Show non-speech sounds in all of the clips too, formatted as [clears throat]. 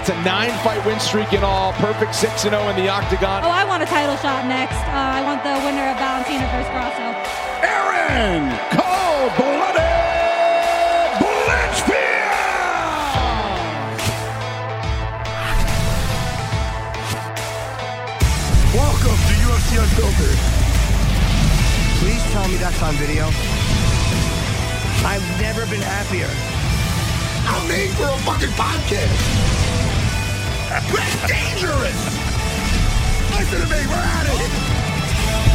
It's a nine fight win streak in all. Perfect 6 0 in the octagon. Oh, I want a title shot next. Uh, I want the winner of Valentina versus Grasso. Erin Cold Blooded Blanchfield! Welcome to UFC Unfiltered. Please tell me that's on video. I've never been happier. I'm made for a fucking podcast. That's dangerous. Listen to me, we're at it.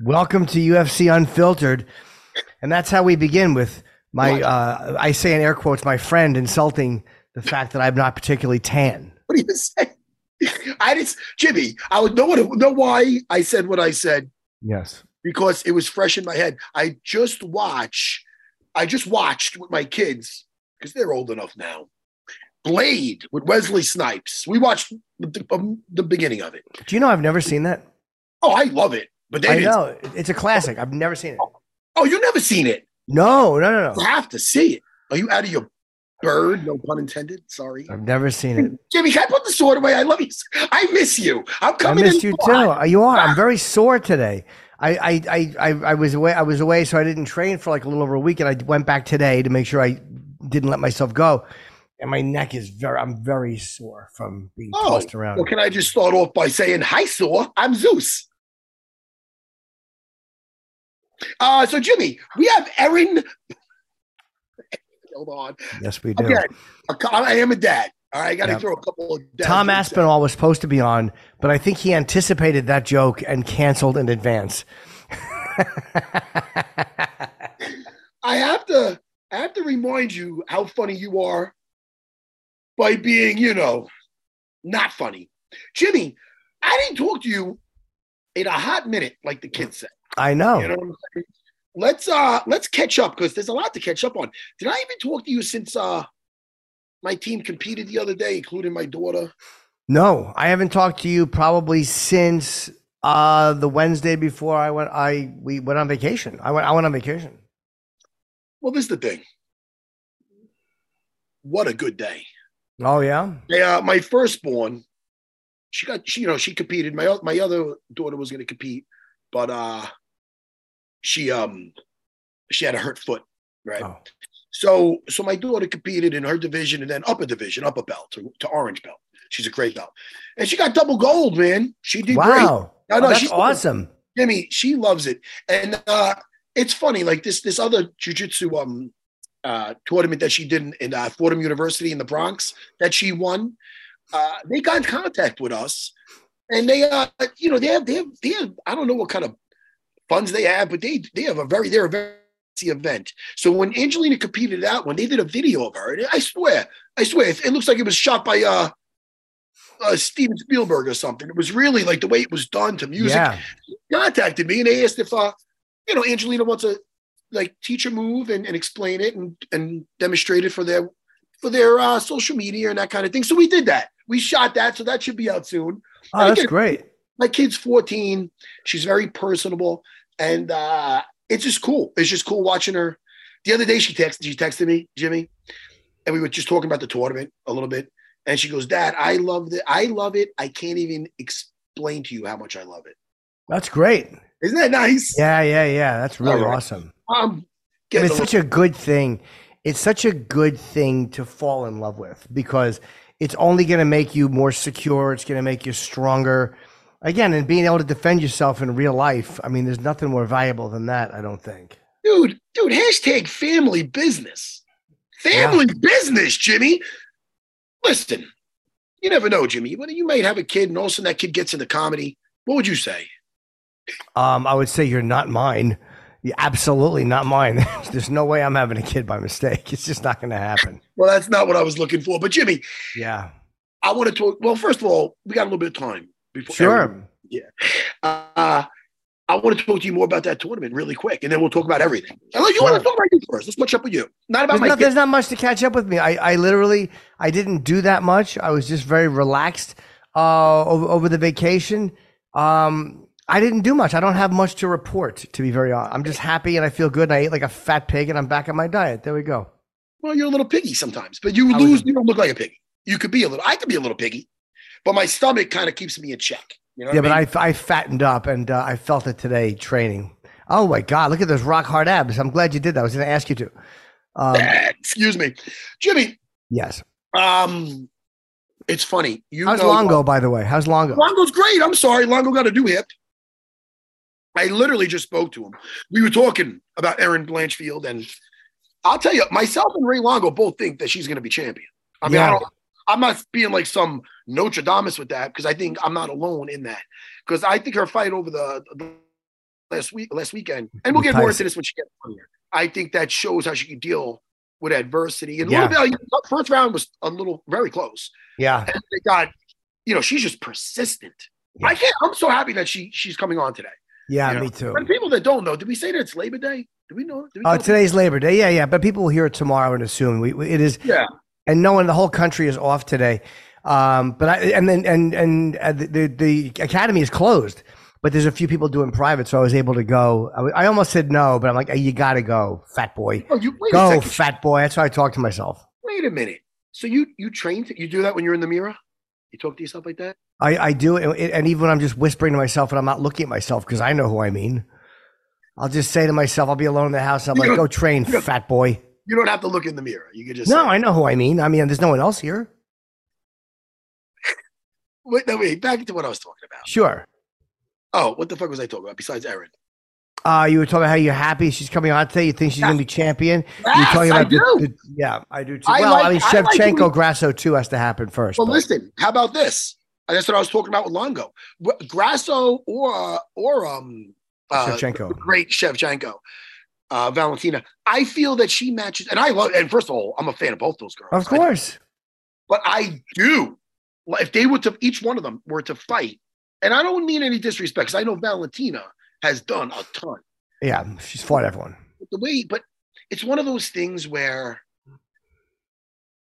Welcome to UFC Unfiltered. And that's how we begin with my, uh, I say in air quotes, my friend insulting the fact that I'm not particularly tan. What do you say? I just, Jimmy, I would know what know why I said what I said Yes. because it was fresh in my head. I just watch, I just watched with my kids because they're old enough now. Blade with Wesley Snipes. We watched the, um, the beginning of it. Do you know I've never seen that? Oh, I love it. But I know. It's a classic. I've never seen it. Oh, you never seen it? No, no, no, no. You have to see it. Are you out of your bird? No pun intended. Sorry, I've never seen it. [laughs] Jimmy. Can I put the sword away? I love you. I miss you. I'm I coming. missed in you too. You are. I'm very sore today. I, I, I, I, was away. I was away, so I didn't train for like a little over a week, and I went back today to make sure I didn't let myself go. And my neck is very. I'm very sore from being Oh, tossed around. well, can I just start off by saying, Hi, Saw. I'm Zeus. Uh, so, Jimmy, we have Erin. [laughs] Hold on. Yes, we do. Again, I am a dad. All right, I got to throw a couple of Tom jokes out. Aspinall was supposed to be on, but I think he anticipated that joke and canceled in advance. [laughs] I have to I have to remind you how funny you are by being, you know, not funny. Jimmy, I didn't talk to you in a hot minute, like the kids said. I know. You know what I'm saying? Let's uh let's catch up because there's a lot to catch up on. Did I even talk to you since uh my team competed the other day, including my daughter? No, I haven't talked to you probably since uh, the Wednesday before I went. I we went on vacation. I went. I went on vacation. Well, this is the thing. What a good day. Oh yeah. Yeah, my firstborn, she got she you know she competed. My my other daughter was going to compete, but uh, she um she had a hurt foot, right? Oh. So so my daughter competed in her division and then upper division, upper belt to, to orange belt. She's a great belt, and she got double gold, man. She did great. Wow. I Oh, know, that's she's- awesome. Jimmy, she loves it. And uh it's funny, like this this other jujitsu um uh tournament that she did in, in uh, Fordham University in the Bronx that she won, uh they got in contact with us and they uh you know they have they have they have I don't know what kind of funds they have, but they they have a very they're a very event. So when Angelina competed at that one, they did a video of her. And I swear, I swear, it, it looks like it was shot by uh uh, Steven Spielberg or something. It was really like the way it was done to music Yeah. contacted me and they asked if uh you know Angelina wants to like teach a move and, and explain it and and demonstrate it for their for their uh social media and that kind of thing. So we did that. We shot that, so that should be out soon. Oh, that's great. My kid's 14. She's very personable and uh it's just cool. It's just cool watching her. The other day she texted she texted me, Jimmy, and we were just talking about the tournament a little bit. And she goes, Dad, I love it. I love it. I can't even explain to you how much I love it. That's great. Isn't that nice? Yeah, yeah, yeah. That's really All right. awesome. Um, it's such a good thing. It's such a good thing to fall in love with because it's only going to make you more secure. It's going to make you stronger. Again, and being able to defend yourself in real life. I mean, there's nothing more valuable than that. I don't think. dude, dude, hashtag family business. Family business, Jimmy. Listen, you never know, Jimmy. When you might have a kid and all of a sudden that kid gets into comedy, what would you say? Um, I would say you're not mine. You're absolutely not mine. [laughs] There's no way I'm having a kid by mistake. It's just not going to happen. Well, that's not what I was looking for. But Jimmy, Yeah, I want to talk. Well, first of all, we got a little bit of time before. sure. Uh, I want to talk to you more about that tournament really quick, and then we'll talk about everything. Unless you want to talk about you first. Let's catch up with you. Not about There's my not, there's not much to catch up with me. I, I literally, I didn't do that much. I was just very relaxed uh, over, over the vacation. Um, I didn't do much. I don't have much to report, to be very honest. I'm just happy and I feel good. And I ate like a fat pig and I'm back on my diet. There we go. Well, you're a little piggy sometimes, but you I was lose. a- You don't look like a piggy. You could be a little. I could be a little piggy, but my stomach kind of keeps me in check. You know Yeah, but I mean? I, I fattened up and uh, I felt it today training. Oh my God, look at those rock hard abs. I'm glad you did that. I was going to ask you to. Um, [laughs] Excuse me, Jimmy. yes. Um, it's funny. You How's know, Longo, by the way? How's Longo? Longo's great. I'm sorry, Longo got a new hip. I literally just spoke to him. We were talking about Erin Blanchfield, and I'll tell you, myself and Ray Longo both think that she's going to be champion. I mean, I don't. I'm not being like some Notre Dame with that because I think I'm not alone in that. Because I think her fight over the, the last week, last weekend, and we'll get more into this when she gets on here. I think that shows how she can deal with adversity. And Yeah. bit, first round was a little very close Yeah. and they got, you know, she's just persistent. Yeah. I can't. I'm so happy that she she's coming on today. Yeah, You know, me too. For people that don't know, did we say that it's Labor Day? Do we know? Oh, know? today's Labor Day. Yeah, yeah. But people will hear it tomorrow and assume we, we- it is. Yeah. And knowing the whole country is off today. Um, but I, and then, and, and uh, the, the, academy is closed, but there's a few people doing private. So I was able to go. I, I almost said no, but I'm like, hey, you got to go, fat boy. Oh, you Go, fat boy. That's how I talk to myself. Wait a minute. So you you train? You do that when you're in the mirror? You talk to yourself like that? I, I do. And, and even when I'm just whispering to myself and I'm not looking at myself because I know who I mean, I'll just say to myself, I'll be alone in the house. I'm You like, go train, fat boy. You don't have to look in the mirror. You can just No, I know who I mean. I mean, there's no one else here. Wait, no, wait. Back to what I was talking about. Sure. Oh, what the fuck was I talking about besides Erin? Uh, you were talking about how you're happy she's coming on today. You think she's going to be champion. you're Yes, talking I about the- do. the- yeah, I do too. I well, like- I mean, I like Shevchenko, Grasso too has to happen first. Well, but- listen. How about this? That's what I was talking about with Longo, Grasso or uh, or um uh, Shevchenko. the great Shevchenko, uh, Valentina. I feel that she matches, and I love. And first of all, I'm a fan of both those girls. Of course. but I do. If they were to, each one of them were to fight, and I don't mean any disrespect, because I know Valentina has done a ton. Yeah, she's fought everyone. But the way, but it's one of those things where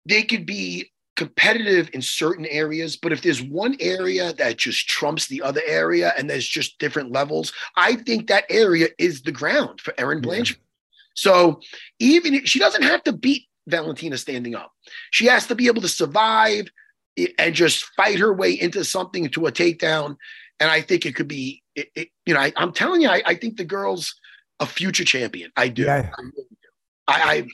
they could be competitive in certain areas, but if there's one area that just trumps the other area and there's just different levels, I think that area is the ground for Erin Yeah. Blanchard. So even if she doesn't have to beat Valentina standing up, she has to be able to survive and just fight her way into something to a takedown. And I think it could be, it, it, you know, I, I'm telling you, I, I think the girl's a future champion. I do. Yeah. I, really do. I, I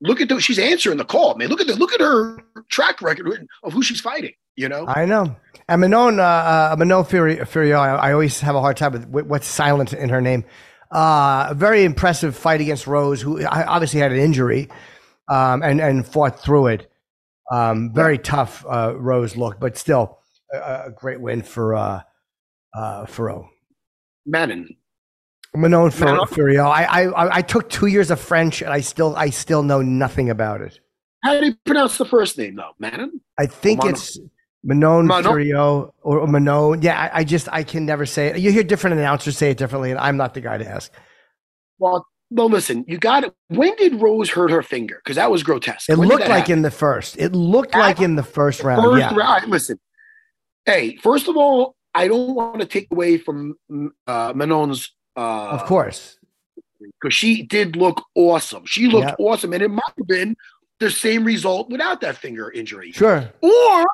look at the, she's answering the call, man. Look at the, look at her track record of who she's fighting. You know, I know. And Manon, uh, uh, Manon Fury, Furio, I, I always have a hard time with what's silent in her name. Uh, a very impressive fight against Rose, who obviously had an injury um, and, and fought through it. Um, very tough uh, Rose look, but still a, a great win for uh, uh, Furo. Manon. Manon Fur- Furio. I, I I took two years of French, and I still I still know nothing about it. How do you pronounce the first name though? Manon? I think Manon. it's Manon Manon? Furio or, or Manon. Yeah, I, I just I can never say it. You hear different announcers say it differently, and I'm not the guy to ask. Well, well, listen, you got it. When did Rose hurt her finger? Because that was grotesque. It When looked like happen? in the first. It looked That- like in the first round. First yeah, round. listen. Hey, first of all, I don't want to take away from uh, Manon's. Uh, of course. because she did look awesome. She looked Yeah. awesome, and it might have been the same result without that finger injury, Sure. or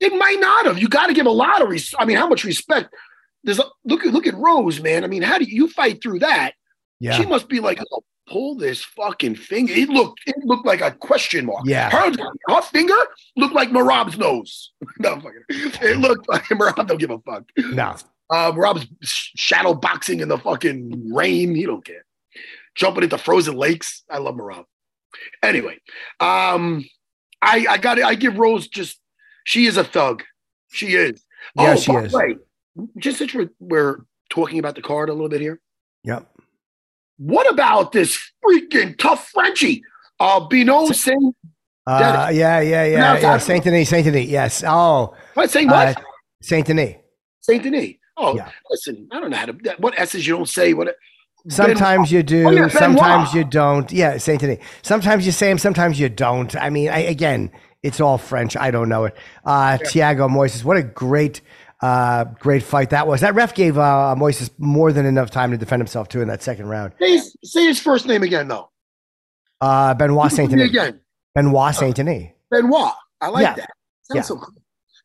it might not have. You got to give a lot of res- I mean, how much respect there's a, look at look at Rose, man. I mean, how do you, you fight through that? Yeah. She must be like, oh, pull this fucking finger. It looked it looked like a question mark. Yeah. Her, her finger looked like Merab's nose. [laughs] no, fucking, it looked like [laughs] Merab don't give a fuck. no. Uh, Merab's shadow boxing in the fucking rain. He don't care. Jumping into frozen lakes. I love Merab. Anyway, um, I I got I give Rose just she is a thug. She is. Yeah, oh, she by is. way, just since we're, we're talking about the card a little bit here. Yep. What about this freaking tough Frenchie? Uh, Benoit Saint, Uh, yeah, yeah, yeah, yeah. Saint Denis, Saint Denis. Yes. Oh, what saying uh, what? Saint Denis. Saint Denis. Oh, yeah. listen, I don't know how to. What S's you don't say? What? Sometimes you do, Oh, yeah, sometimes you don't. Yeah, Saint Denis. Sometimes you say them, sometimes you don't. I mean, I, again, it's all French. I don't know it. Uh, Thiago Moises, what a great, uh, great fight that was. That ref gave uh, Moises more than enough time to defend himself too in that second round. Say his, say his first name again, though. Uh, Benoit Saint Denis. again. Benoit Saint Denis. Benoit. I like Yeah. that. Sounds Yeah. so cool.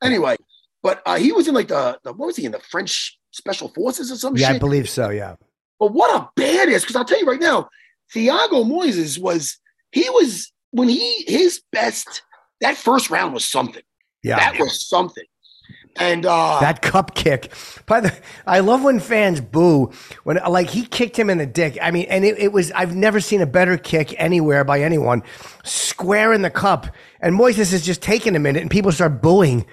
Anyway, but uh, he was in like the, the what was he in the French special forces or some Yeah, I believe so. Yeah. But what a badass! Because I'll tell you right now, Thiago Moises was he was when he his best. That first round was something. Yeah. That was something. And uh that cup kick. By the, I love when fans boo when like he kicked him in the dick. I mean, and it, it was I've never seen a better kick anywhere by anyone, square in the cup. And Moises is just taking a minute, and people start booing,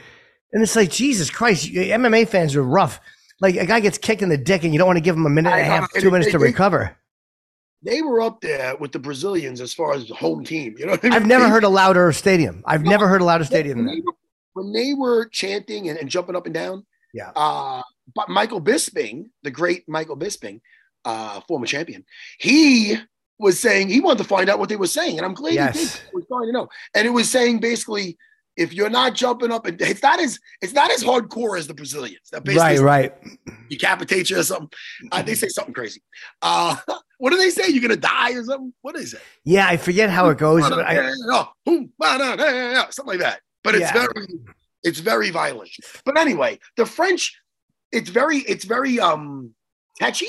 and it's like Jesus Christ, you- MMA fans are rough. Like a guy gets kicked in the dick, and you don't want to give him a minute and a half, two minutes to They- they- recover. they were up there with the Brazilians as far as the home team. You know, I mean? I've never heard a louder stadium. I've never heard a louder stadium than they, that. were, when they were chanting and, and jumping up and down. Yeah. Uh, but Michael Bisping, the great Michael Bisping, uh, former champion, he was saying he wanted to find out what they were saying, and I'm glad he Yes. did. He was trying to know, and it was saying basically. If you're not jumping up and it's not as it's not as hardcore as the Brazilians. That basically Right, right. decapitate you or something. Uh, they say something crazy. Uh, [laughs] what do they say? You're gonna die or something? What is it? Yeah, I forget how it goes. But I, Oh, something like that. But it's Yeah. very, it's very violent. But anyway, the French, it's very, it's very um catchy,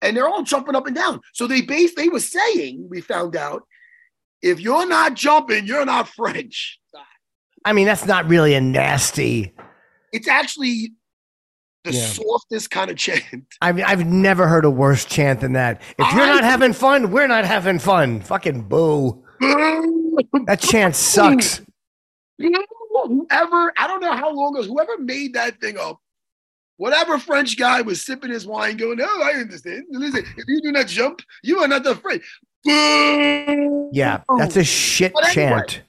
and they're all jumping up and down. So they base, they were saying, we found out, if you're not jumping, you're not French. I mean, that's not really a nasty. It's actually the Yeah. softest kind of chant. [laughs] I've I've never heard a worse chant than that. If you're I- not having fun, we're not having fun. Fucking boo. [laughs] That chant sucks. Whoever, I don't know how long ago, whoever made that thing up, whatever French guy was sipping his wine, going, Oh, I understand. Listen, if you do not jump, you are not the French. Boo! Yeah, that's a shit anyway, chant.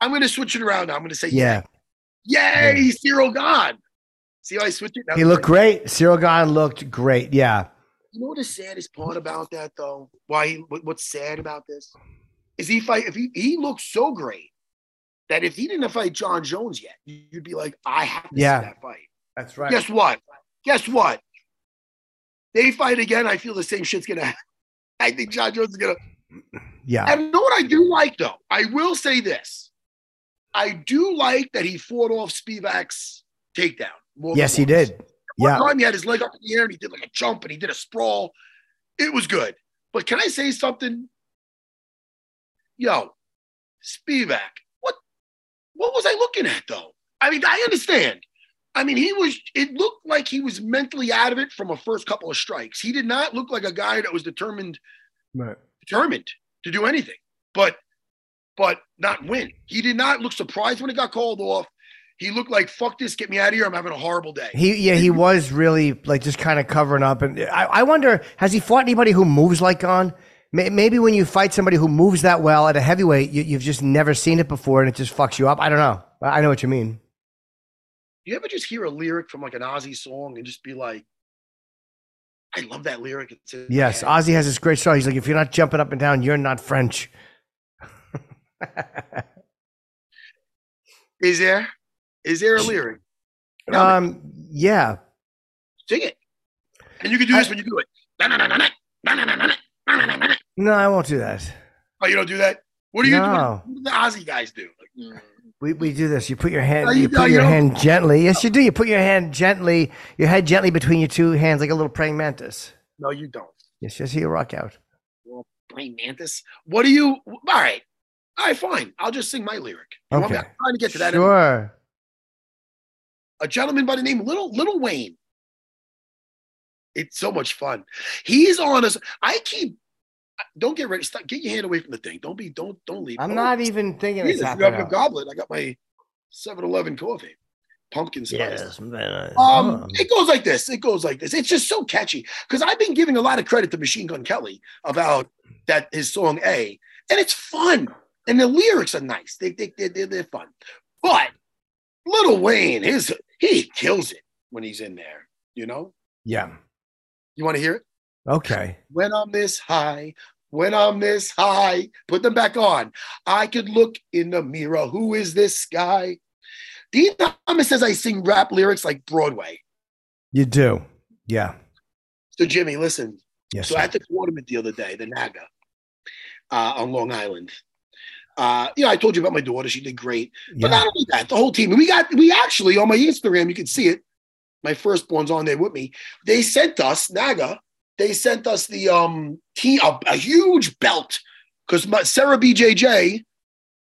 I'm going to switch it around now. I'm going to say, Yeah, Yay, Ciryl Gane. See how I switch it? Now he looked great. Ciryl Gane looked great. Yeah, You know what the saddest part about that, though? Why? He, what's sad about this is he fight. If he he looks so great that if he didn't fight Jon Jones yet, you'd be like, I have to Yeah. see that fight. that's right. Guess what? Guess what? They fight again. I feel the same shit's gonna happen. [laughs] I think Jon Jones is gonna. [clears throat] Yeah, And you know what I do like though? I will say this. I do like that he fought off Spivac's takedown. more yes, he once. did. One Yeah, time he had his leg up in the air and he did like a jump and he did a sprawl. It was good. But can I say something? Yo, Spivac, what was I looking at though? I mean, I understand. I mean, he was it looked like he was mentally out of it from a first couple of strikes. He did not look like a guy that was determined Right. determined to do anything, but but not win. He did not look surprised when it got called off. He looked like fuck this, get me out of here. I'm having a horrible day. He yeah he was really like just kind of covering up, and I, I wonder has he fought anybody who moves like Gane? May- Maybe when you fight somebody who moves that well at a heavyweight, you, you've just never seen it before, and it just fucks you up. I don't know. I I know what you mean. Do you ever just hear a lyric from like an Ozzy song and just be like, I love that lyric. Yes, head. Ozzy has this great song. He's like, if you're not jumping up and down, you're not French. Is there? Is there a lyric? Um, yeah. Sing it. And you can do this when you do it. No, I won't do that. Oh, you don't do that? What do you No. what do the Ozzy guys do? Like, mm. We, we do this. You put your hand. No, you, you- put no, your don't- hand gently. Yes, you do. You put your hand gently. Your head gently between your two hands, like a little praying mantis. No, you don't. Yes, see you rock out. Praying mantis. What do you? All right, all right, fine. I'll just sing my lyric. You Okay. I'm trying to get to that. Sure. a gentleman by the name Little Little Wayne. It's so much fun. He's on us. I keep. Don't get ready. Stop. Get your hand away from the thing. Don't be. Don't. Don't leave. I'm Don't- not even thinking it's Jesus, you happening. have a goblet. I got my 7-Eleven coffee, pumpkin spice. Yes, man. Um, Oh. it goes like this. It goes like this. It's just so catchy because I've been giving a lot of credit to Machine Gun Kelly about that his song A, and it's fun, and the lyrics are nice. They they they they're, they're fun, but Little Wayne, his he kills it when he's in there. You know, yeah. you want to hear it? Okay. When I'm this high, when I'm this high, put them back on. I could look in the mirror. Who is this guy? Dean Thomas says I sing rap lyrics like Broadway. You do. Yeah. So Jimmy, listen. Yes. So sir. at the tournament the other day, the NAGA uh, on Long Island. Uh, you know, I told you about my daughter. She did great. But yeah. not only that, the whole team. We got we actually on my Instagram, you can see it. My firstborn's on there with me. They sent us NAGA. They sent us the um team a, a huge belt because Serra BJJ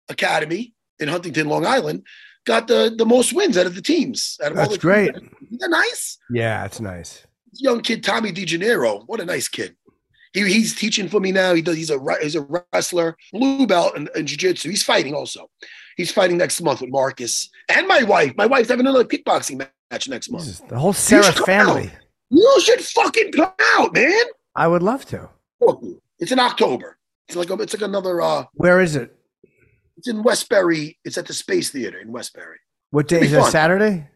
Academy in Huntington, Long Island, got the the most wins out of the teams. Out of That's great. Isn't that nice? Yeah, it's nice. young kid Tommy DeGennaro. What a nice kid. He, he's teaching for me now. He does. He's a he's a wrestler, blue belt in, in jiu-jitsu. He's fighting also. He's fighting next month with Marcus and my wife. My wife's having another kickboxing match next month. Jesus, The whole Serra family. You should fucking come out, man. I would love to. It's in October. It's like a, it's like another. uh Where is it? It's in Westbury. It's at the Space Theater in Westbury. What day is it? Saturday?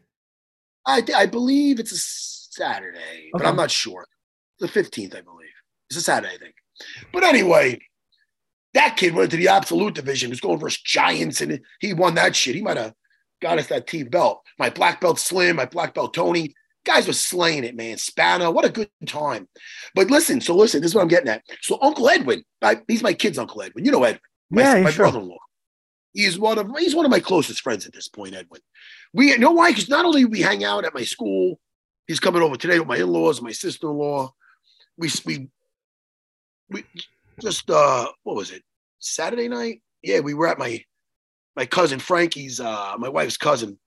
I I believe it's a Saturday, but I'm not sure. The 15th, I believe. It's a Saturday, I think. But anyway, that kid went to the absolute division. He was going versus giants, and he won that shit. He might have got us that T belt. My black belt Slim, my black belt Tony. Guys were slaying it, man. Spano, what a good time. But listen, so listen, this is what I'm getting at. So Uncle Edwin, I, he's my kid's Uncle Edwin. You know Edwin, my, Yeah, my sure. brother-in-law. He's one of he's one of my closest friends at this point, Edwin. We you know why? Because not only we hang out at my school, he's coming over today with my in-laws, my sister-in-law. We we we just uh what was it? Saturday night? Yeah, we were at my my cousin Frankie's uh my wife's cousin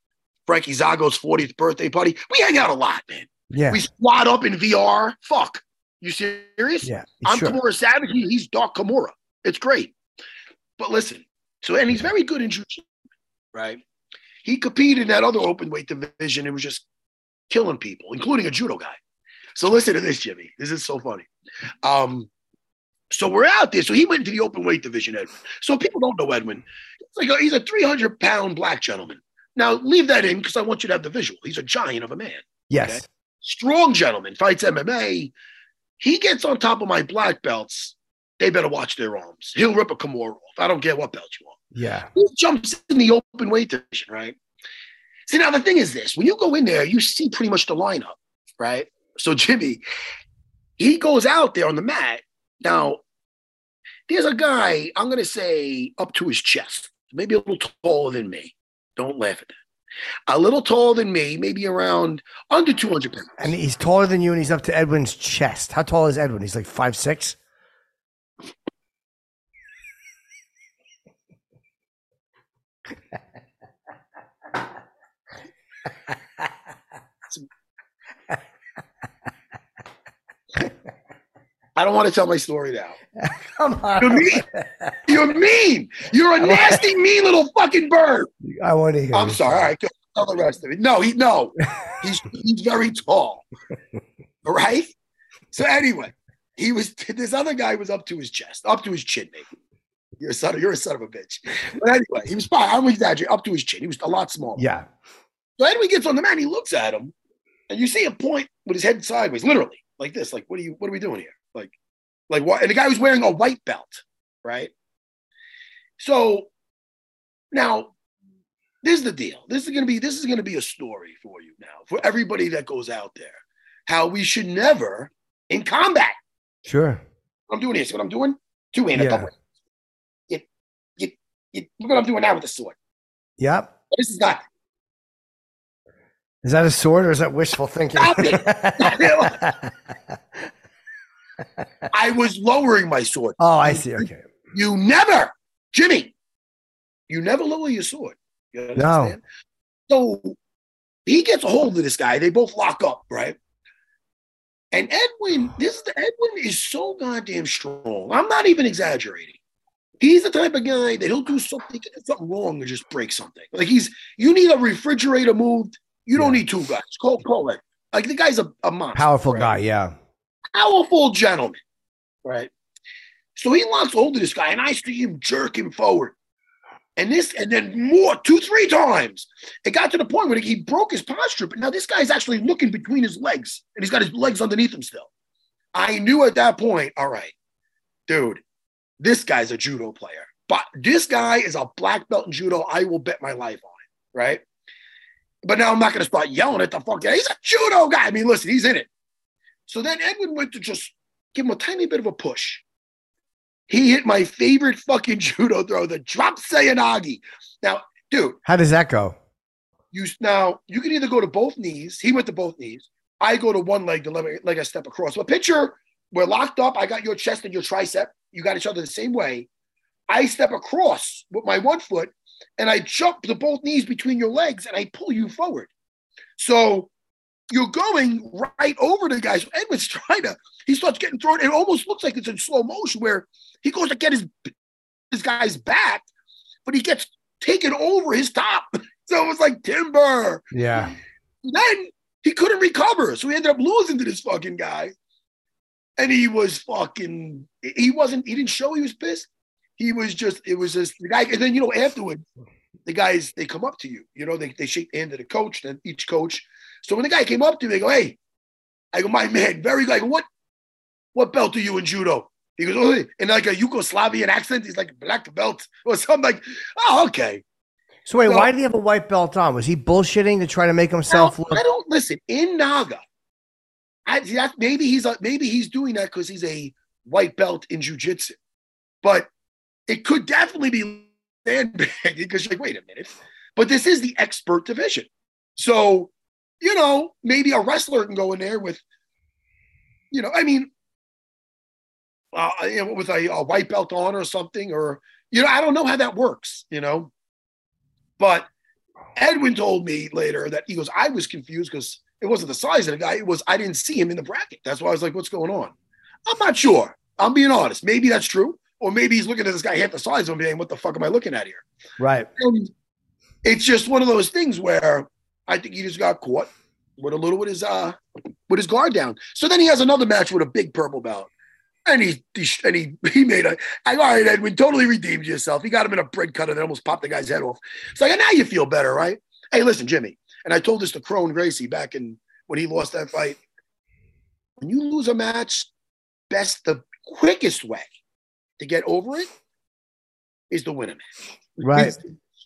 Frankie Zago's 40th birthday party. We hang out a lot, man. Yeah. We squat up in VR. Fuck. You serious? Yeah. I'm sure. Kimura Savage. He's Doc Kimura. It's great. But listen, so and he's very good in jiu-jitsu, right? He competed in that other open weight division and was just killing people, including a judo guy. So listen to this, Jimmy. This is so funny. Um, so we're out there. So he went to the open weight division, Edwin. So people don't know Edwin. It's like a, he's a 300 pound black gentleman. Now leave that in because I want you to have the visual. He's a giant of a man Yes. okay. strong gentleman, fights MMA. He gets on top of my black belts. They better watch their arms. He'll rip a Kimura off. I don't care what belt you want. Yeah. He jumps in the open weight division, right? See, now the thing is this when you go in there, you see pretty much the lineup, right? So, Jimmy, he goes out there on the mat. Now, there's a guy, I'm going to say up to his chest, maybe a little taller than me. Don't laugh at that. A little taller than me, maybe around under 200 pounds. And he's taller than you and he's up to Edwin's chest. How tall is Edwin? He's like five six. I don't want to tell my story now. [laughs] Come on. You're mean. You're mean. You're a nasty, mean little fucking bird. I want to hear. I'm sorry. All right. Tell the rest of it. No, he no. [laughs] He's he's very tall. All right. So anyway, he was this other guy was up to his chest, up to his chin, maybe. You're a son of you're a son of a bitch. But anyway, he was fine. I'm exaggerating, up to his chin. He was a lot smaller. Yeah. So Edwin gets on the mat, he looks at him, and you see him point with his head sideways, literally, like this. Like, what are you what are we doing here? Like, like what? And the guy was wearing a white belt, right? So now this is the deal. This is gonna be this is gonna be a story for you now, for everybody that goes out there. How we should never in combat. Sure. What I'm doing here. See what I'm doing? Two handed Yeah. You, you, you, look what I'm doing now with the sword. Yep. This is not. Is that a sword or is that wishful thinking? Stop it. [laughs] I was lowering my sword. oh, I see. Okay. You never, Jimmy, you never lower your sword. You understand? So he gets a hold of this guy. They both lock up, right? And Edwin, this is the, Edwin is so goddamn strong. I'm not even exaggerating. He's the type of guy that he'll do something, something wrong and just break something. Like he's, you need a refrigerator moved. You don't need two guys. Call, call it. Like the guy's a, a monster. Powerful right? guy. Yeah. powerful gentleman, right? So he locks hold of this guy, and I see him jerk him forward. And this, and then more, two, three times. It got to the point where he broke his posture, but now this guy's actually looking between his legs, and he's got his legs underneath him still. I knew at that point, all right, dude, this guy's a judo player. But this guy is a black belt in judo. I will bet my life on it, right? But now I'm not going to start yelling at the fuck. He's a judo guy. I mean, listen, he's in it. So then Edwin went to just give him a tiny bit of a push. He hit my favorite fucking [laughs] judo throw, the drop seoi nage. Now, dude, How does that go? you now you can either go to both knees. He went to both knees. I go to one leg, the leg, leg I step across. But picture we're locked up. I got your chest and your tricep. You got each other the same way. I step across with my one foot and I jump to both knees between your legs and I pull you forward. So you're going right over the guy. So Edwin's trying to, he starts getting thrown. It almost looks like it's in slow motion where he goes to get his this guy's back, but he gets taken over his top. [laughs] So it was like timber. Yeah. Then he couldn't recover. So he ended up losing to this fucking guy. And he was fucking, he wasn't, he didn't show he was pissed. He was just, it was just the guy. And then, you know, afterward, the guys, they come up to you, you know, they, they shake the hand of the coach, then each coach. So when the guy came up to me, they go, hey, I go, my man, very like, what, what belt are you in judo? He goes, oh, in like a Yugoslavian accent. He's like black belt [laughs] or something like, oh, okay. So wait, So- why did he have a white belt on? Was he bullshitting to try to make himself Now, look? I don't listen in Naga. I that maybe he's a, maybe he's doing that because he's a white belt in jujitsu, but it could definitely be sandbagging because you're like, wait a minute, but this is the expert division, so you know maybe a wrestler can go in there with, you know, I mean, uh, with a, a white belt on or something, or you know, I don't know how that works, you know, but Edwin told me later that he goes, I was confused because it wasn't the size of the guy. It was I didn't see him in the bracket. That's why I was like, what's going on? I'm not sure. I'm being honest. Maybe that's true. Or maybe he's looking at this guy half the size of him saying, what the fuck am I looking at here? Right. And it's just one of those things where I think he just got caught with a little with his uh with his guard down. So then he has another match with a big purple belt. And he, he and he [laughs] he made a I, all right, Edwin, totally redeemed yourself. He got him in a bread cutter that almost popped the guy's head off. It's like now you feel better, right? Hey, listen, Jimmy. And I told this to Kron Gracie back in when he lost that fight. When you lose a match, best the quickest way to get over it is to win a match. Right.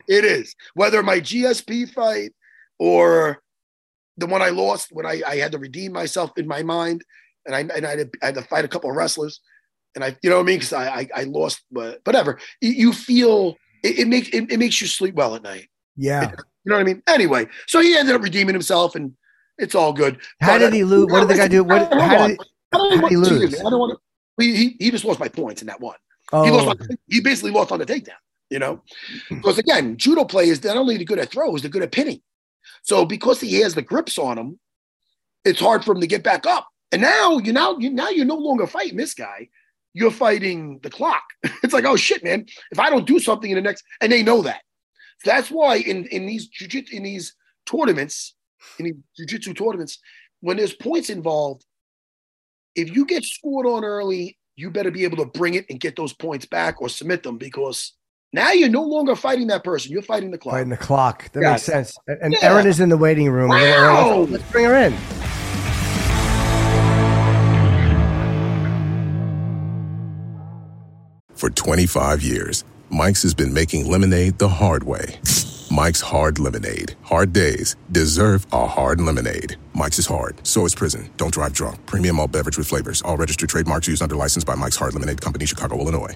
It is. Whether my GSP fight or the one I lost when I, I had to redeem myself in my mind and I and I had, to, I had to fight a couple of wrestlers and I you know what I mean because I, I I lost but whatever you, you feel it, it makes it, it makes you sleep well at night Yeah. you know what I mean anyway so he ended up redeeming himself and it's all good How But, did he lose? What did the guy do? What? How did? How did he lose? I don't want to. He, he, he just lost my points in that one. He Oh, lost. On, he basically lost on the takedown. You know, hmm. because again, judo players they're not only the good at throws, they're good at pinning. So because he has the grips on him, it's hard for him to get back up. And now you now you now you're no longer fighting this guy. You're fighting the clock. [laughs] It's like, oh shit, man! If I don't do something in the next, and they know that. That's why in in these jiu-jitsu, in these tournaments, in these jiu-jitsu tournaments, when there's points involved, if you get scored on early, you better be able to bring it and get those points back or submit them because now you're no longer fighting that person. You're fighting the clock. fighting the clock. That Yeah. makes sense. And and Yeah. Erin is in the waiting room. a little Wow. Let's bring her in. For 25 years, Mike's has been making lemonade the hard way. Mike's Hard Lemonade. Hard days deserve a hard lemonade. Mike's is hard, so is prison. Don't drive drunk. Premium all beverage with flavors. All registered trademarks used under license by Mike's Hard Lemonade Company, Chicago, Illinois.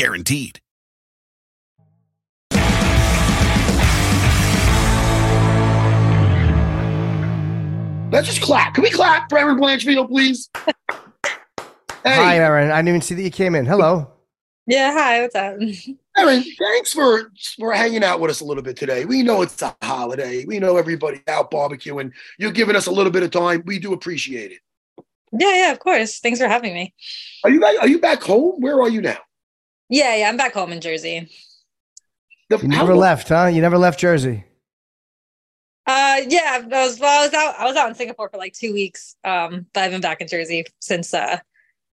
Guaranteed. Let's just clap. Can we clap for Erin Blanchfield, please? [laughs] Hey, Hi, Erin. I didn't even see that you came in. Hello. Yeah, hi, what's up? [laughs] Erin, thanks for for hanging out with us a little bit today. We know it's a holiday. We know everybody out barbecuing. You're giving us a little bit of time. We do appreciate it. Yeah, yeah, of course. Thanks for having me. Are you back, are you back home? Where are you now? Yeah, yeah, I'm back home in Jersey. The, You never left, huh? You never left Jersey. Uh yeah, I was well, I was out I was out in Singapore for like two weeks. Um, but I've been back in Jersey since uh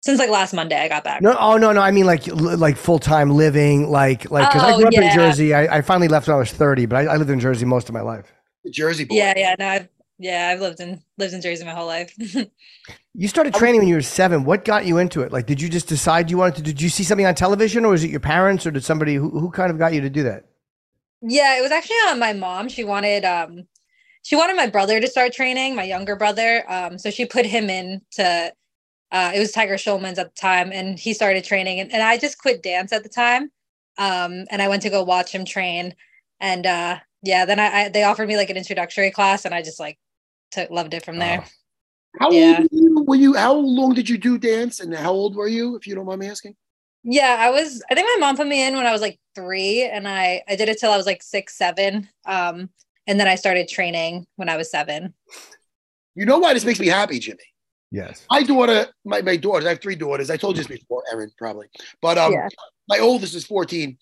since like last Monday I got back. No, oh no, no. I mean like like full time living, like like because I Oh, grew up in. Jersey. I, I finally left when I was thirty, but I, I lived in Jersey most of my life. The Jersey boy. Yeah, yeah, no, I've yeah, I've lived in lived in Jersey my whole life. [laughs] You started training when you were seven. What got you into it? Like, did you just decide you wanted to? Did you see something on television, or was it your parents, or did somebody who, who kind of got you to do that? Yeah, it was actually on my mom. She wanted um she wanted my brother to start training, my younger brother. Um so she put him in to uh it was Tiger Schulman's at the time and he started training and, and I just quit dance at the time. Um and I went to go watch him train and uh yeah, then I, I they offered me like an introductory class and I just like took loved it from there. How Yeah. old were you, were you? How long did you do dance, and how old were you, if you don't mind me asking? Yeah, I was I think my mom put me in when I was like 3 and I I did it till I was like 6 7. Um and then I started training when I was 7. You know why this makes me happy, Jimmy? Yes. My daughter, my, my daughters, I have three daughters. I told you this before, Erin, probably. But um, Yeah. my oldest is 14.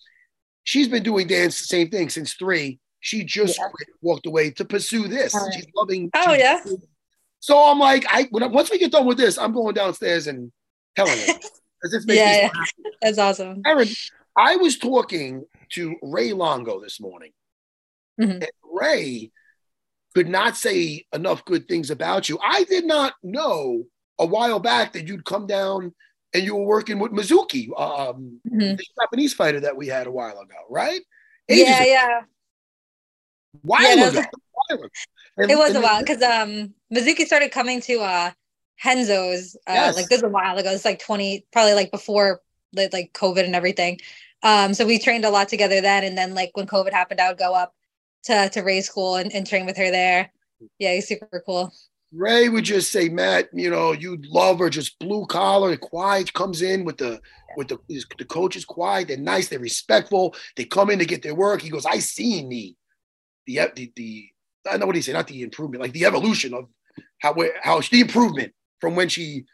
She's been doing dance, the same thing, since three. She just Yeah. quit, walked away to pursue this. Oh. She's loving. Oh, she's- yeah? So I'm like, I when I, once we get done with this, I'm going downstairs and telling her. 'Cause this makes Yeah, yeah. [laughs] That's awesome. Erin, I was talking to Ray Longo this morning. Mhm. And Ray could not say enough good things about you. I did not know a while back that you'd come down and you were working with Mizuki, um, Mhm. the Japanese fighter that we had a while ago, right? Yeah, ago. yeah. While Yeah, ago. was- While. And- It was a while because um Mizuki started coming to uh Henzo's uh Yes. like this was a while ago. It's like 20 probably like before like, like COVID and everything. Um so we trained a lot together then and then like when COVID happened I would go up to to Ray school and, and train with her there. Yeah, he's super cool. Ray would just say, Matt, you know, you'd love her, just blue collar, quiet, comes in with the with the the coaches quiet, they're nice, they're respectful, they come in to get their work. He goes, I seen the the the, the I know what he said, not the improvement, like the evolution of how where how the improvement from when she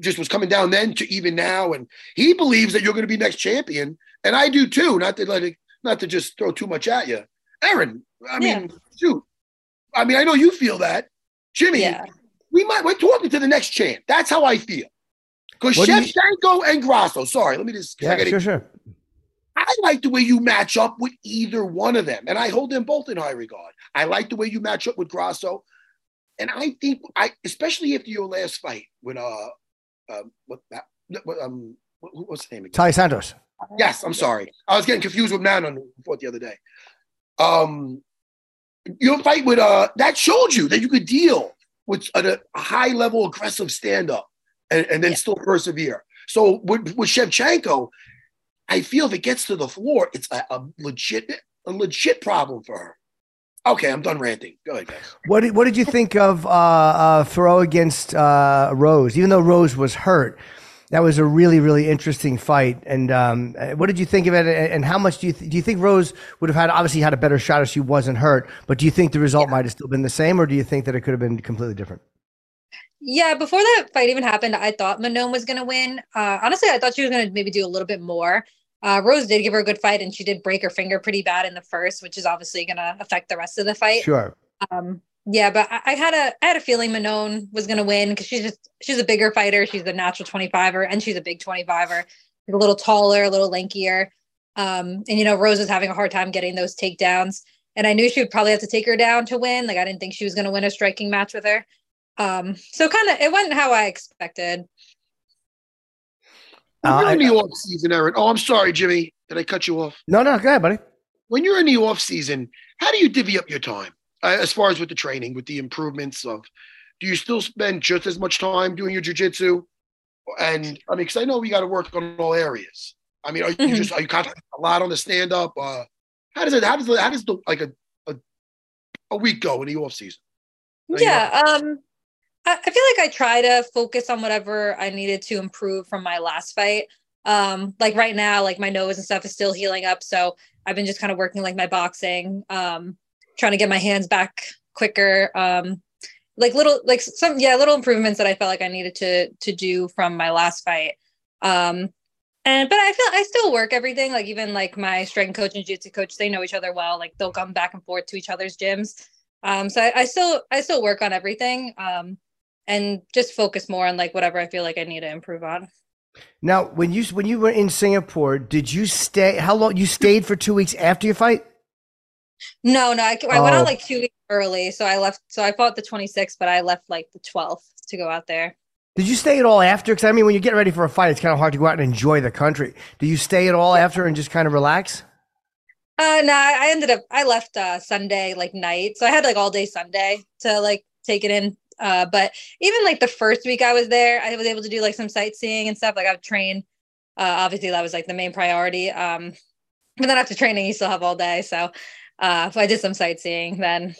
just was coming down then to even now. And he believes that you're gonna be next champion. And I do too, not to let it not to just throw too much at you. Erin, I mean, shoot. I mean, I know you feel that. Jimmy, Yeah. we might we're talking to the next champ. That's how I feel. Because What do you- and Grasso, sorry, let me just Yeah, gotta- sure, sure. I like the way you match up with either one of them, and I hold them both in high regard. I like the way you match up with Grasso, and I think I, especially after your last fight with uh, um, what, what um, what, what's the name again? Taila Santos. Yes, I'm sorry. I was getting confused with Manon who fought the other day. Um, your fight with uh that showed you that you could deal with a, a high level aggressive stand up and, and then Yeah. still persevere. So with, with Shevchenko, I feel if it gets to the floor, it's a, a legit a legit problem for her. Okay, I'm done ranting. Go ahead, guys. What did, what did you think of uh, uh, throw against uh, Rose? Even though Rose was hurt, that was a really really interesting fight. And um, uh, what did you think of it? And how much do you th- do you think Rose would have had obviously had a better shot if she wasn't hurt? But do you think the result might have still been the same, or do you think that it could have been completely different? Yeah, before that fight even happened, I thought Manon was going to win. Uh, honestly, I thought she was going to maybe do a little bit more. Uh, Rose did give her a good fight, and she did break her finger pretty bad in the first, which is obviously going to affect the rest of the fight. Sure. Um, yeah, but I, I had a I had a feeling Manon was going to win because she's just she's a bigger fighter. She's a natural 25er, and she's a big 25er. She's a little taller, a little lankier. Um, and you know, Rose was having a hard time getting those takedowns, and I knew she would probably have to take her down to win. Like I didn't think she was going to win a striking match with her. Um, so kind of it went how I expected. When Uh, you're in I- the off season, Erin. Oh, I'm sorry, Jimmy. Did I cut you off? No, no, go ahead, buddy. When you're in the off season, how do you divvy up your time? Uh, as far as with the training, with the improvements of, do you still spend just as much time doing your jujitsu? And I mean, because I know we got to work on all areas. I mean, are you Mhm. just are you concentrating a lot on the stand up? Uh, how does it? How does the, how does the like a a, a week go in the off season? Are you- Yeah. Um, I, feel like I try to focus on whatever I needed to improve from my last fight. Um, like right now, like my nose and stuff is still healing up. So I've been just kind of working like my boxing, um, trying to get my hands back quicker. Um, like little, like some, yeah, little improvements that I felt like I needed to, to do from my last fight. Um, and, but I feel I still work everything. Like even like my strength coach and jiu-jitsu coach, they know each other well. Like they'll come back and forth to each other's gyms. Um, so I, I still I still work on everything um, and just focus more on like whatever I feel like I need to improve on. Now, when you when you were in Singapore, did you stay? How long? You stayed for two weeks after your fight? No, no, I, I went Oh. out like two weeks early, so I left. So I fought the 26th, but I left like the 12th to go out there. Did you stay at all after? Because I mean, when you get ready for a fight, it's kind of hard to go out and enjoy the country. Do you stay at all after and just kind of relax? Uh, no, I I ended up I left uh Sunday like night, so I had like all day Sunday to like take it in. Uh, but even like the first week I was there, I was able to do like some sightseeing and stuff. Like I've trained. Uh, obviously that was like the main priority. Um, but then after training, you still have all day. So, uh, I did some sightseeing then.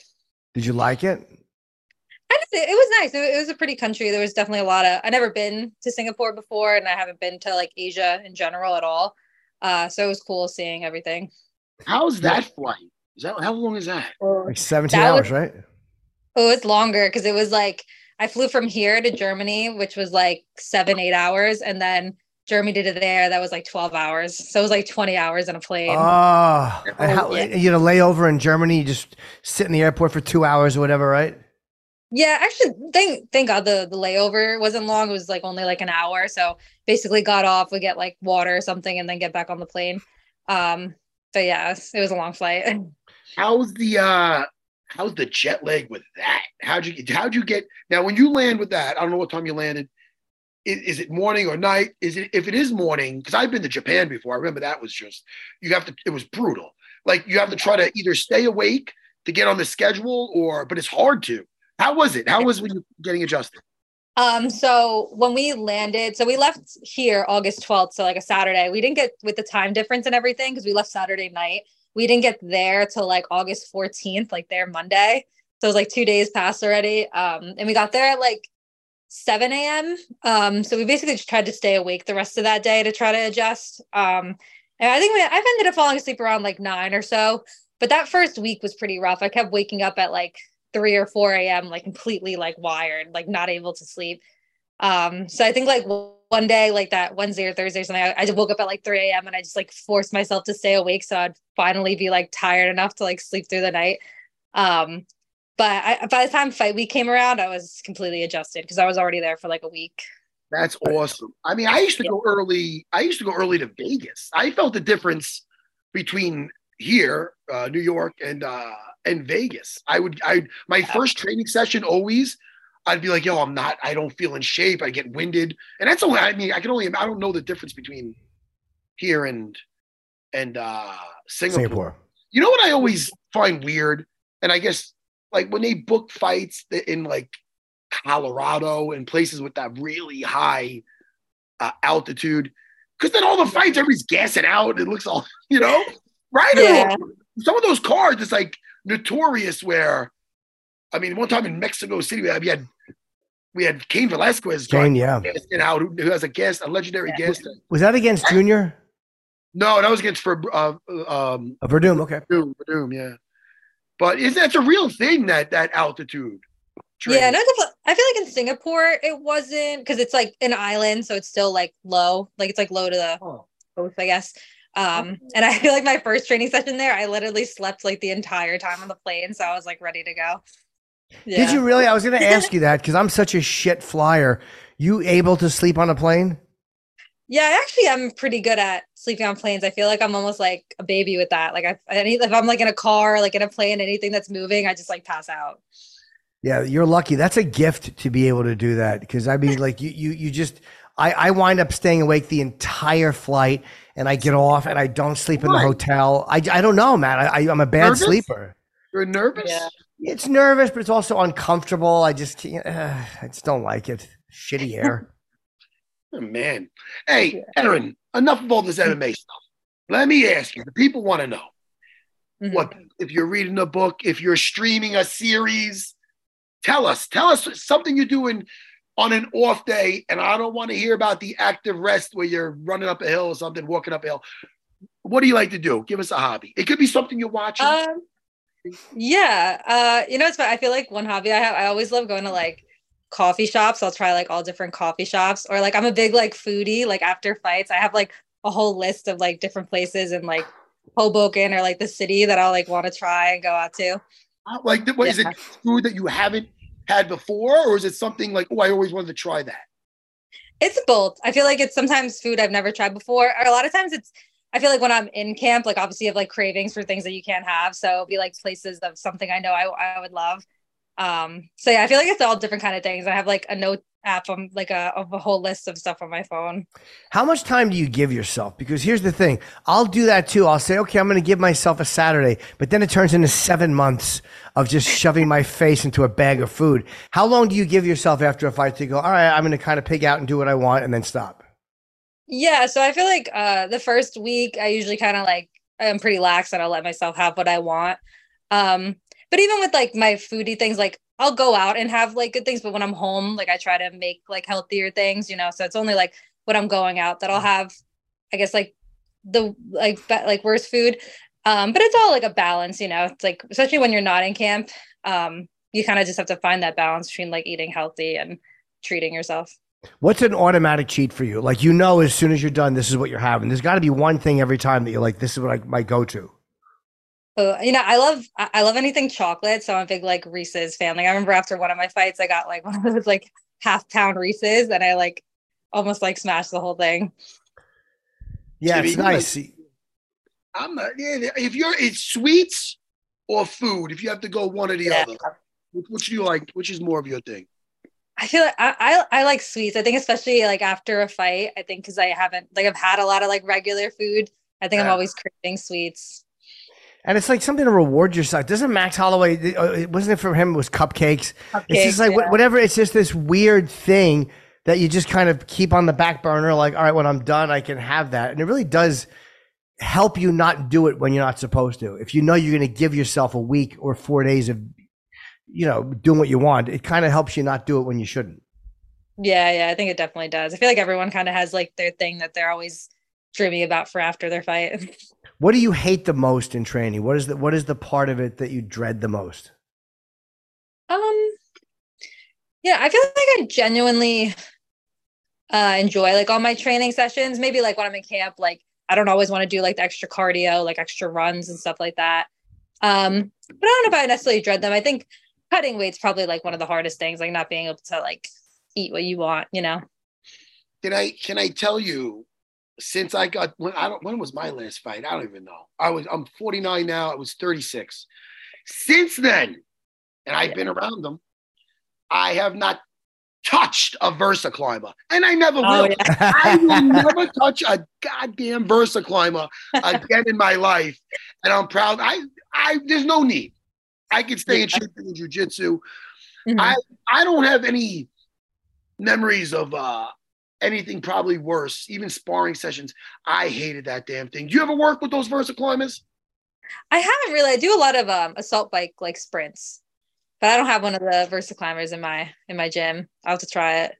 Did you like it? I just, it was nice. It, it was a pretty country. There was definitely a lot of. I never been to Singapore before, and I haven't been to like Asia in general at all. Uh, so it was cool seeing everything. How's that flight? Is that how long is that? Like seventeen That was- hours, right? Oh, it's longer because it was like I flew from here to Germany, which was like seven, eight hours, and then Germany did it there. That was like twelve hours. So it was like twenty hours in a plane. Oh, and how, Yeah. you know, layover in Germany, you just sit in the airport for two hours or whatever, right? Yeah, actually, thank thank God the the layover wasn't long. It was like only like an hour. So basically, got off, we get like water or something, and then get back on the plane. Um, but yeah, it was, it was a long flight. [laughs] How's the uh how's the jet lag with that? How'd you how'd you get now when you land with that? I don't know what time you landed. Is, is it morning or night? Is it if it is morning? Because I've been to Japan before. I remember that was just you have to. It was brutal. Like you have to try to either stay awake to get on the schedule, or but it's hard to. How was it? How was when you getting adjusted? Um, so when we landed, so we left here August 12th, so like a Saturday. We didn't get with the time difference and everything because we left Saturday night. We didn't get there till like August 14th, like there Monday. So it was like two days passed already. Um, and we got there at like 7 a.m. Um, so we basically just tried to stay awake the rest of that day to try to adjust. Um, and I think we, I've ended up falling asleep around like nine or so. But that first week was pretty rough. I kept waking up at like 3 or 4 a.m like completely like wired like not able to sleep um so i think like one day like that wednesday or thursday or something I, I just woke up at like 3 a.m and i just like forced myself to stay awake so i'd finally be like tired enough to like sleep through the night um but I, by the time fight week came around i was completely adjusted because i was already there for like a week That's awesome. I mean, I used to go early. I used to go early to Vegas. I felt the difference between here, uh, New York, and uh, and Vegas. I would, I my first training session always, I'd be like, "Yo, I'm not. I don't feel in shape. I get winded." And that's only. I mean, I can only. I don't know the difference between here and and uh, Singapore. Singapore. You know what I always find weird, and I guess like when they book fights in like Colorado and places with that really high uh, altitude, because then all the fights everybody's gassing out. It looks all [laughs] you know, right? Yeah. Some of those cards, it's like notorious where, I mean, one time in Mexico City, we had we had, we had Cain Velasquez, Cain, yeah. gassing out, who, who has a guest, a legendary guest. Was that against Junior? No, that was against for uh, um, Uh, Werdum, okay. Werdum, Werdum, yeah. But is that's a real thing that that altitude? Yeah, training? no, I feel- I feel like in Singapore it wasn't because it's like an island, so it's still like low, like it's like low to the Oh. coast, I guess. Um, and I feel like my first training session there, I literally slept like the entire time on the plane, so I was like ready to go. Did you really? I was going to ask you [laughs] that because I'm such a shit flyer. You able to sleep on a plane? Yeah, I actually am pretty good at sleeping on planes. I feel like I'm almost like a baby with that. Like I, any, if I'm like in a car, like in a plane, anything that's moving, I just like pass out. Yeah, you're lucky. That's a gift to be able to do that because I mean, like you, you, you just. I, I wind up staying awake the entire flight, and I get off, and I don't sleep in the hotel. I, I don't know, man. I, I I'm a bad Nervous? sleeper. You're nervous? Yeah. It's nervous, but it's also uncomfortable. I just. Uh, I just don't like it. Shitty air. [laughs] Oh, man. Hey, Erin, enough of all this MMA stuff. Let me ask you, the people want to know Mhm. what if you're reading a book, if you're streaming a series, tell us. Tell us something you're doing on an off day. And I don't want to hear about the active rest where you're running up a hill or something, walking up a hill. What do you like to do? Give us a hobby. It could be something you're watching. Um, yeah. Uh, you know, it's fun. I feel like one hobby I have, I always love going to like coffee shops. I'll try like all different coffee shops or like I'm a big like foodie. Like after fights, I have like a whole list of like different places in like Hoboken or like the city that I'll like want to try and go out to. like, what is yeah. it food that you haven't had before? Or is it something like, oh, I always wanted to try that? It's both. I feel like it's sometimes food I've never tried before, or a lot of times it's. I feel like when I'm in camp, like obviously you have like cravings for things that you can't have, so be like places of something I know I, I would love. Um, so yeah, I feel like it's all different kind of things. I have like a note app, um, like a of a whole list of stuff on my phone. How much time do you give yourself? Because here's the thing I'll do that too. I'll say, okay, I'm going to give myself a Saturday, but then it turns into seven months of just shoving my face into a bag of food. How long do you give yourself after a fight to go, all right, I'm going to kind of pig out and do what I want and then stop? Yeah, so I feel like uh the first week I usually kind of like I'm pretty lax and I'll let myself have what I want. Um but even with like my foodie things like I'll go out and have like good things but when I'm home like I try to make like healthier things, you know. So it's only like when I'm going out that I'll have I guess like the like be- like worst food. Um but it's all like a balance, you know. It's like especially when you're not in camp, um you kind of just have to find that balance between like eating healthy and treating yourself. What's an automatic cheat for you? Like, you know, as soon as you're done, this is what you're having. There's got to be one thing every time that you're like, this is what I my go to. Uh, you know, I love I I love anything chocolate, so I'm a big like Reese's fan. Like I remember after one of my fights, I got like [laughs] one of those like half pound Reese's, and I like almost like smashed the whole thing. Yeah, it's you nice. I'm not, yeah, if you're, it's sweets or food, if you have to go one or the Yeah. other, which, which do you like? Which is more of your thing? I feel like I, I I like sweets. I think especially like after a fight, I think because I haven't like I've had a lot of like regular food. I think I'm always craving sweets. And it's like something to reward yourself. Doesn't Max Holloway, uh, wasn't it for him, it was cupcakes. it's just like yeah. whatever. It's just this weird thing that you just kind of keep on the back burner. Like, all right, when I'm done, I can have that. And it really does help you not do it when you're not supposed to. If you know you're going to give yourself a week or four days of, you know, doing what you want, it kind of helps you not do it when you shouldn't. Yeah, yeah, I think it definitely does. I feel like everyone kind of has like their thing that they're always dreaming about for after their fight. [laughs] What do you hate the most in training? What is the what is the part of it that you dread the most? Um, yeah, I feel like I genuinely uh, enjoy like all my training sessions. Maybe like when I'm in camp, like I don't always want to do like the extra cardio, like extra runs and stuff like that. Um, but I don't know if I necessarily dread them. I think cutting weight's probably like one of the hardest things, like not being able to like eat what you want, you know. Can I can I tell you? Since I got when I don't when was my last fight? I don't even know. I was I'm 49 now. I was 36. Since then, and I've been around them. I have not touched a VersaClimber, and I never Oh, will. yeah. [laughs] I will [laughs] never touch a goddamn VersaClimber again in my life, and I'm proud. I, I, there's no need. I can stay in shape in jujitsu. Mhm. I, I don't have any memories of uh anything probably worse. Even sparring sessions, I hated that damn thing. Do you ever work with those VersaClimbers? I haven't really. I do a lot of um assault bike like sprints, but I don't have one of the VersaClimbers in my in my gym. I'll have to try it.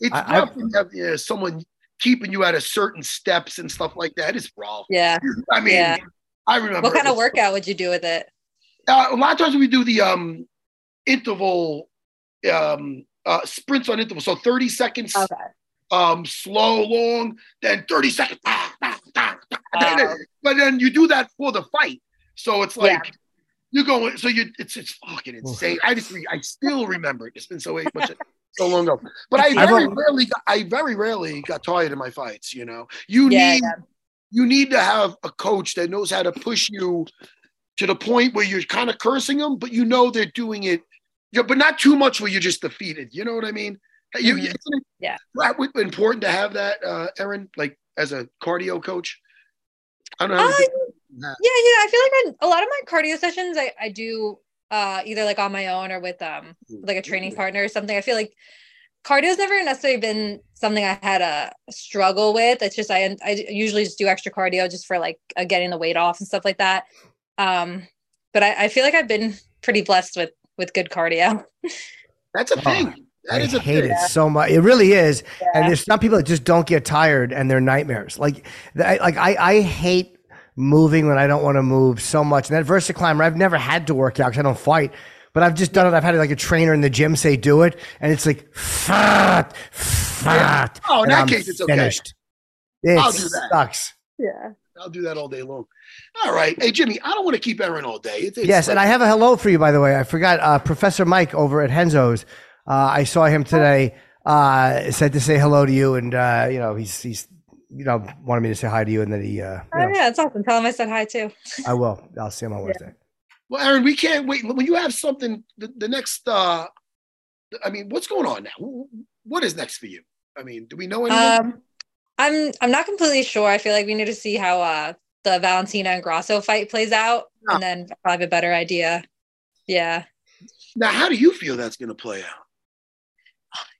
It's I- I- rough when you have yeah, someone keeping you at a certain steps and stuff like that. It's rough. Yeah. I mean, Yeah. I remember. What kind of was- workout would you do with it? Uh, a lot of times we do the um interval um uh sprints on interval. So 30 seconds Okay. um slow, long, then 30 seconds. ah, ah, ah, ah, then- but then you do that for the fight. So it's like Yeah. you're going so you it's it's fucking insane. I just re, I still remember it. It's been so much so long ago. But I very rarely got, I very rarely got tired in my fights, you know. You Yeah, need yeah. you need to have a coach that knows how to push you to the point where you're kind of cursing them, but you know they're doing it, you know, but not too much where you're just defeated. You know what I mean? You, Mhm. isn't it Yeah. that important to have that, uh, Erin, like as a cardio coach? I don't know. Uh, how to do that. Yeah, yeah. I feel like I, a lot of my cardio sessions I, I do uh either like on my own or with um like a training partner or something. I feel like cardio's never necessarily been something I had a struggle with. It's just I I usually just do extra cardio just for like uh, getting the weight off and stuff like that. Um, but I, I feel like I've been pretty blessed with with good cardio. [laughs] That's a Oh, thing. That I is a hate thing. it so much. It really is. Yeah. And there's some people that just don't get tired and they're nightmares. Like, I- like I, I hate moving when I don't want to move so much. And that VersaClimber, I've never had to work out because I don't fight. But I've just done it. I've had like a trainer in the gym say do it, and it's like fat, fat. Oh, in that I'm case, it's okay. finished. It I'll do that. sucks. Yeah. I'll do that all day long. All right. Hey, Jimmy, I don't want to keep Erin all day. It's, it's Yes, and I have a hello for you, by the way. I forgot uh, Professor Mike over at Renzo's. Uh, I saw him today. Uh, said to say hello to you, and uh, you know he's he's you know wanted me to say hi to you, and then he uh, you Oh know, yeah, it's awesome. Tell him I said hi too. I will. I'll see him on Wednesday. Well, Erin, we can't wait. When you have something, the, the next, uh, I mean, what's going on now? What is next for you? I mean, do we know anything? Um, I'm I'm not completely sure. I feel like we need to see how uh the Valentina and Grasso fight plays out, and then I'll have a better idea. Yeah. now, how do you feel that's going to play out?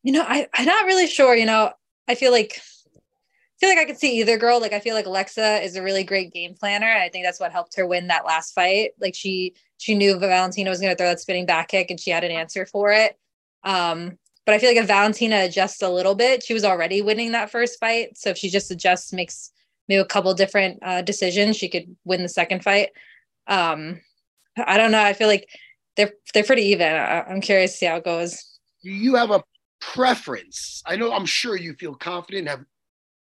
You know, I, I'm not really sure. You know, I feel like I feel like I could see either girl. Like I feel like Alexa is a really great game planner. I think that's what helped her win that last fight. Like she she knew Valentina was going to throw that spinning back kick, and she had an answer for it. Um, but I feel like if Valentina adjusts a little bit, she was already winning that first fight. So if she just adjusts, makes maybe a couple different uh, decisions, she could win the second fight. Um, I don't know. I feel like they're they're pretty even. I, I'm curious to see how it goes. Do you have a preference? I know, I'm sure you feel confident, have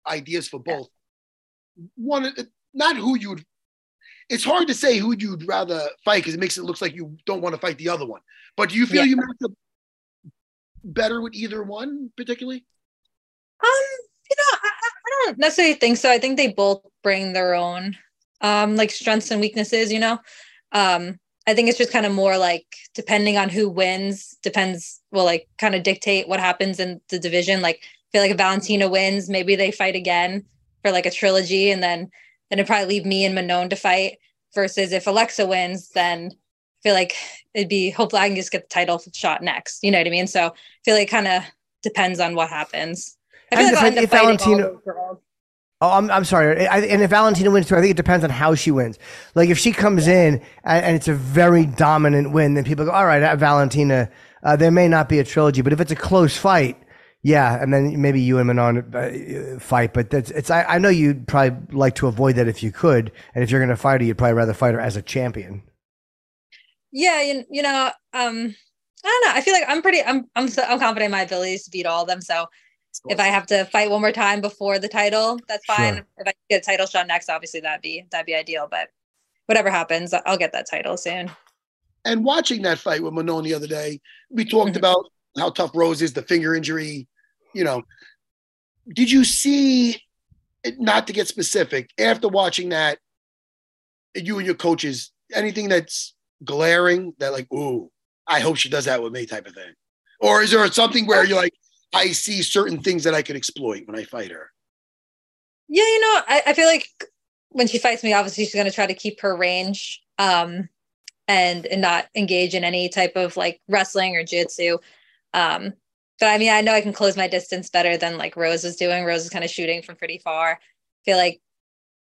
ideas for both. One, not who you'd. It's hard to say who you'd rather fight because it makes it look like you don't want to fight the other one. But do you feel Yeah. you match up better with either one particularly? Um, you know, I, I don't necessarily think so. I think they both bring their own um like strengths and weaknesses, you know. Um, I think it's just kind of more like depending on who wins, depends will like kind of dictate what happens in the division. Like I feel like if Valentina wins, maybe they fight again for like a trilogy and then then it'd probably leave me and Manon to fight. Versus if Alexa wins, then feel like it'd be hopefully I can just get the title shot next. You know what I mean? So I feel like it kind of depends on what happens. I feel And like if- if Oh, I'm, I'm sorry. I, and if Valentina wins too, I think it depends on how she wins. Like if she comes in and, and it's a very dominant win, then people go, all right, uh, Valentina, uh, there may not be a trilogy. But if it's a close fight, yeah, and then maybe you and Manon uh, fight. But that's it's. I, I know you'd probably like to avoid that if you could. And if you're going to fight her, you'd probably rather fight her as a champion. Yeah, you, you know, um, I don't know. I feel like I'm pretty. I'm I'm so, I'm confident in my abilities to beat all of them. So if I have to fight one more time before the title, that's fine. Sure. If I get a title shot next, obviously that'd be that'd be ideal. But whatever happens, I'll get that title soon. And watching that fight with Manon the other day, we talked Mhm. about how tough Rose is, the finger injury. You know, did you see? Not to get specific, after watching that, you and your coaches, anything that's glaring that like, ooh, I hope she does that with me, type of thing, or is there something where you're like, I see certain things that I could exploit when I fight her. Yeah, you know, I, I feel like when she fights me, obviously she's going to try to keep her range um, and and not engage in any type of like wrestling or jiu-jitsu. Um, but I mean, I know I can close my distance better than like Rose is doing. Rose is kind of shooting from pretty far. I feel like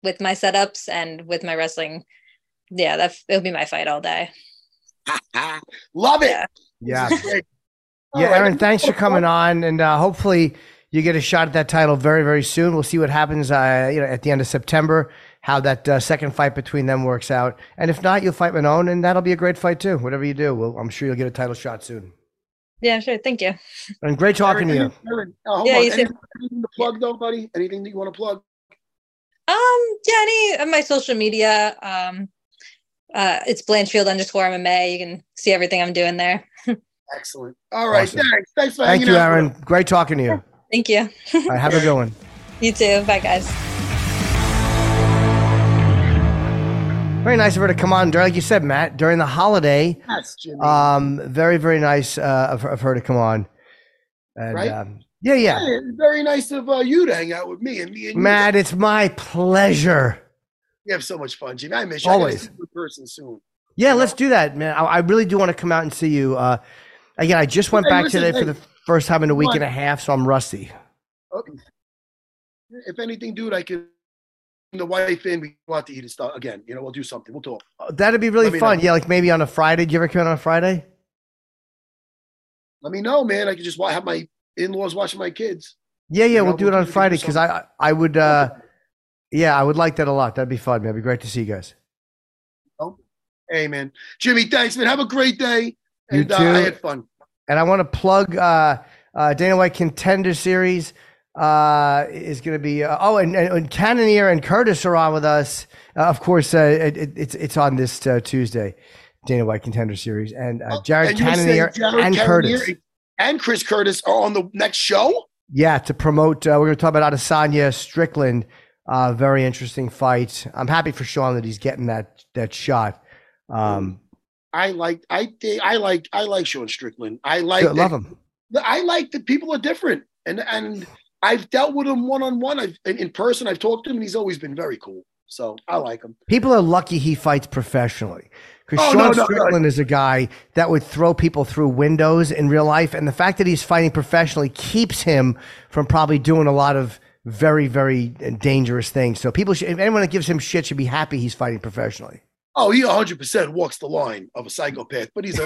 with my setups and with my wrestling, yeah, that it'll be my fight all day. [laughs] Love it. Yeah. Yeah. This is great. [laughs] Yeah, Erin, thanks for coming on, and uh, hopefully you get a shot at that title very, very soon. We'll see what happens, uh, you know, at the end of September, how that uh, second fight between them works out, and if not, you'll fight Manon, and that'll be a great fight too. Whatever you do, well, I'm sure you'll get a title shot soon. Yeah, sure. Thank you. And great talking to you. Erin, Erin, uh, hold Yeah, on. you Anything, too. anything to plug though, buddy? Anything that you want to plug? Um, yeah, any of my social media, um, uh, it's Blanchfield underscore MMA. You can see everything I'm doing there. Excellent. All right. Awesome. Thanks. Thanks for Thank hanging you, out. Erin. Great talking to you. Thank you. All right, have a good one. [laughs] you too. Bye, guys. Very nice of her to come on, like you said, Matt, during the holiday. Yes, Jimmy. Um, very, very nice uh, of, of her to come on. And, Right? um, yeah, yeah. Hey, it's very nice of uh, you to hang out with me and me and you. Matt, it's my pleasure. We have so much fun, Jimmy. I miss you. I Always. see in person soon. Yeah, let's do that, man. I, I really do want to come out and see you. Uh, again, I just went Hey, back listen, today for the first time in a week and a half, so I'm rusty. Okay. If anything, dude, I can bring the wife in. We want to eat and stuff again. You know, we'll do something. We'll talk. Uh, That'd be really Let fun. Yeah, like maybe on a Friday. Do you ever come in on a Friday? Let me know, man. I could just have my in-laws watching my kids. Yeah, yeah, You we'll do we'll it on do- we can Friday because I, I would, uh, yeah, I would like that a lot. That'd be fun. Man. It'd be great to see you guys. Oh, hey, man. Jimmy, thanks, man. Have a great day. You And uh, too. I had fun. And I want to plug uh, uh, Dana White Contender Series uh, is going to be. Uh, oh, and, and, and Cannonier and Curtis are on with us. Uh, of course, uh, it, it- it's it's on this uh, Tuesday, Dana White Contender Series, and uh, Jared Oh, And you were saying Cannonier Jared and Cannonier Curtis. and Chris Curtis are on the next show. Yeah, to promote. Uh, we're going to talk about Adesanya Strickland. Uh, very interesting fight. I'm happy for Sean that he's getting that that shot. Um, I like. I think I like. I like Sean Strickland. I like. love that- him. I like that people are different, and and I've dealt with him one on one. I've in, person. I've talked to him, and he's always been very cool. So I like him. People are lucky he fights professionally because Oh, Sean no, no, no. Strickland is a guy that would throw people through windows in real life, and the fact that he's fighting professionally keeps him from probably doing a lot of very, very dangerous thing. So people, should, if anyone that gives him shit, should be happy he's fighting professionally. Oh, he 100 percent walks the line of a psychopath, but he's a.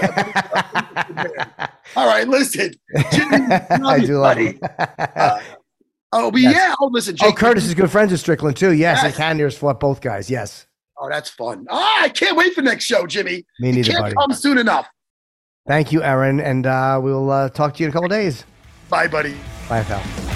[laughs] All right, listen, Jimmy, [laughs] I do love buddy. him. Oh, but Yes. yeah. Oh, listen, oh, Curtis is good friends with Strickland too. Yes, and Yes. Cannonier's fought both guys. Yes, Oh, that's fun. Ah, I can't wait for next show, Jimmy. me neither, can't buddy. come soon enough. Thank you, Aaron, and uh, we'll uh, talk to you in a couple days. Bye, buddy. Bye, pal.